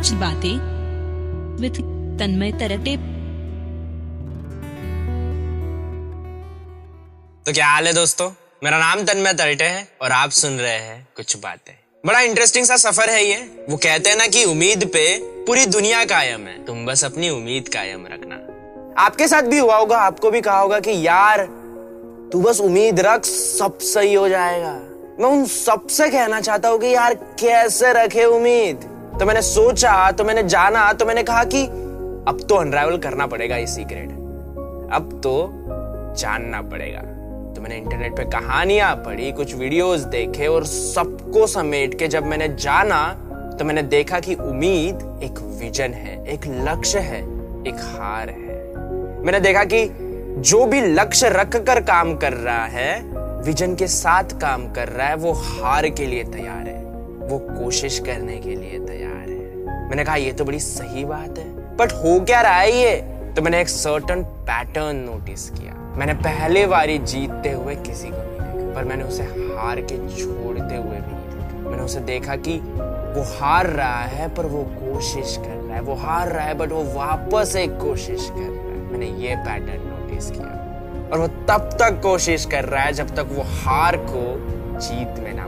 कुछ बातें विथ तन्मय तरटे। तो क्या हाल है दोस्तों? मेरा नाम तन्मय तरटे है और आप सुन रहे हैं कुछ बातें। बड़ा इंटरेस्टिंग सा सफ़र है ये। वो कहते हैं ना कि उम्मीद पे पूरी दुनिया कायम है। तुम बस अपनी उम्मीद कायम रखना। आपके साथ भी हुआ होगा, आपको भी कहा होगा कि यार, तू बस उम्मीद रख, सब सही हो जाएगा। मैं उन सबसे कहना चाहता हूँ कि यार, कैसे रखे उम्मीद? तो मैंने सोचा तो मैंने जाना तो मैंने कहा कि अब तो अनरावल करना पड़ेगा ये सीक्रेट अब तो जानना पड़ेगा। तो मैंने इंटरनेट पे कहानियाँ पढ़ी, कुछ वीडियोस देखे और सबको समेट के जब मैंने जाना तो मैंने देखा कि उम्मीद एक विजन है, एक लक्ष्य है, एक हार है। मैंने देखा कि जो भी लक्ष्य रख कर काम कर रहा है विजन के साथ काम कर रहा है, वो हार के लिए तैयार है। वो कोशिश करने के लिए तैयार है। मैंने कहा, ये तो बड़ी सही बात है। बट हो क्या रहा है ये? तो मैंने एक सर्टन पैटर्न नोटिस किया। मैंने पहले बारी जीतते हुए किसी को नहीं देखा, पर मैंने उसे हार के छोड़ते हुए भी नहीं देखा। मैंने उसे देखा कि वो हार रहा है, पर वो कोशिश कर रहा है। वो हार रहा है बट वो वापस एक कोशिश कर रहा है। मैंने ये पैटर्न नोटिस किया। और वो तब तक कोशिश कर रहा है जब तक वो हार को जीत में ना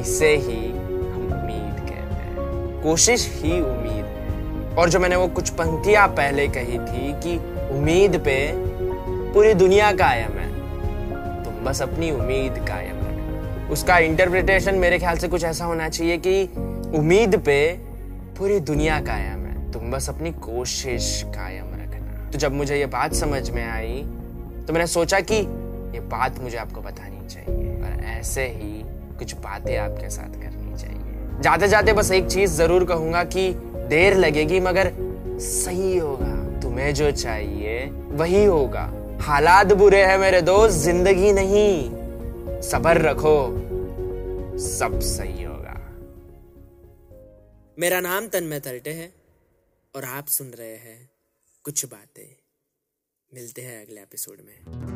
इसे ही हम उम्मीद कहते हैं। कोशिश ही उम्मीद। और जो मैंने वो कुछ पंक्तियाँ पहले कही थी कि उम्मीद पे पूरी दुनिया कायम है तुम बस अपनी उम्मीद कायम रखना उसका इंटरप्रिटेशन मेरे ख्याल से कुछ ऐसा होना चाहिए कि उम्मीद पे पूरी दुनिया कायम है तुम बस अपनी कोशिश कायम रखना। तो जब मुझे ये बात समझ में आई तो मैंने सोचा कि ये बात मुझे आपको बतानी चाहिए। और ऐसे ही कुछ बातें आपके साथ करनी चाहिए। जाते जाते बस एक चीज़ ज़रूर कहूँगा कि देर लगेगी, मगर सही होगा, तुम्हें जो चाहिए वही होगा। हालात बुरे हैं मेरे दोस्त, ज़िंदगी नहीं। सबर रखो, सब सही होगा। मेरा नाम तन्मय तलटे है, और आप सुन रहे हैं कुछ बातें। मिलते हैं अगले एपिसोड में।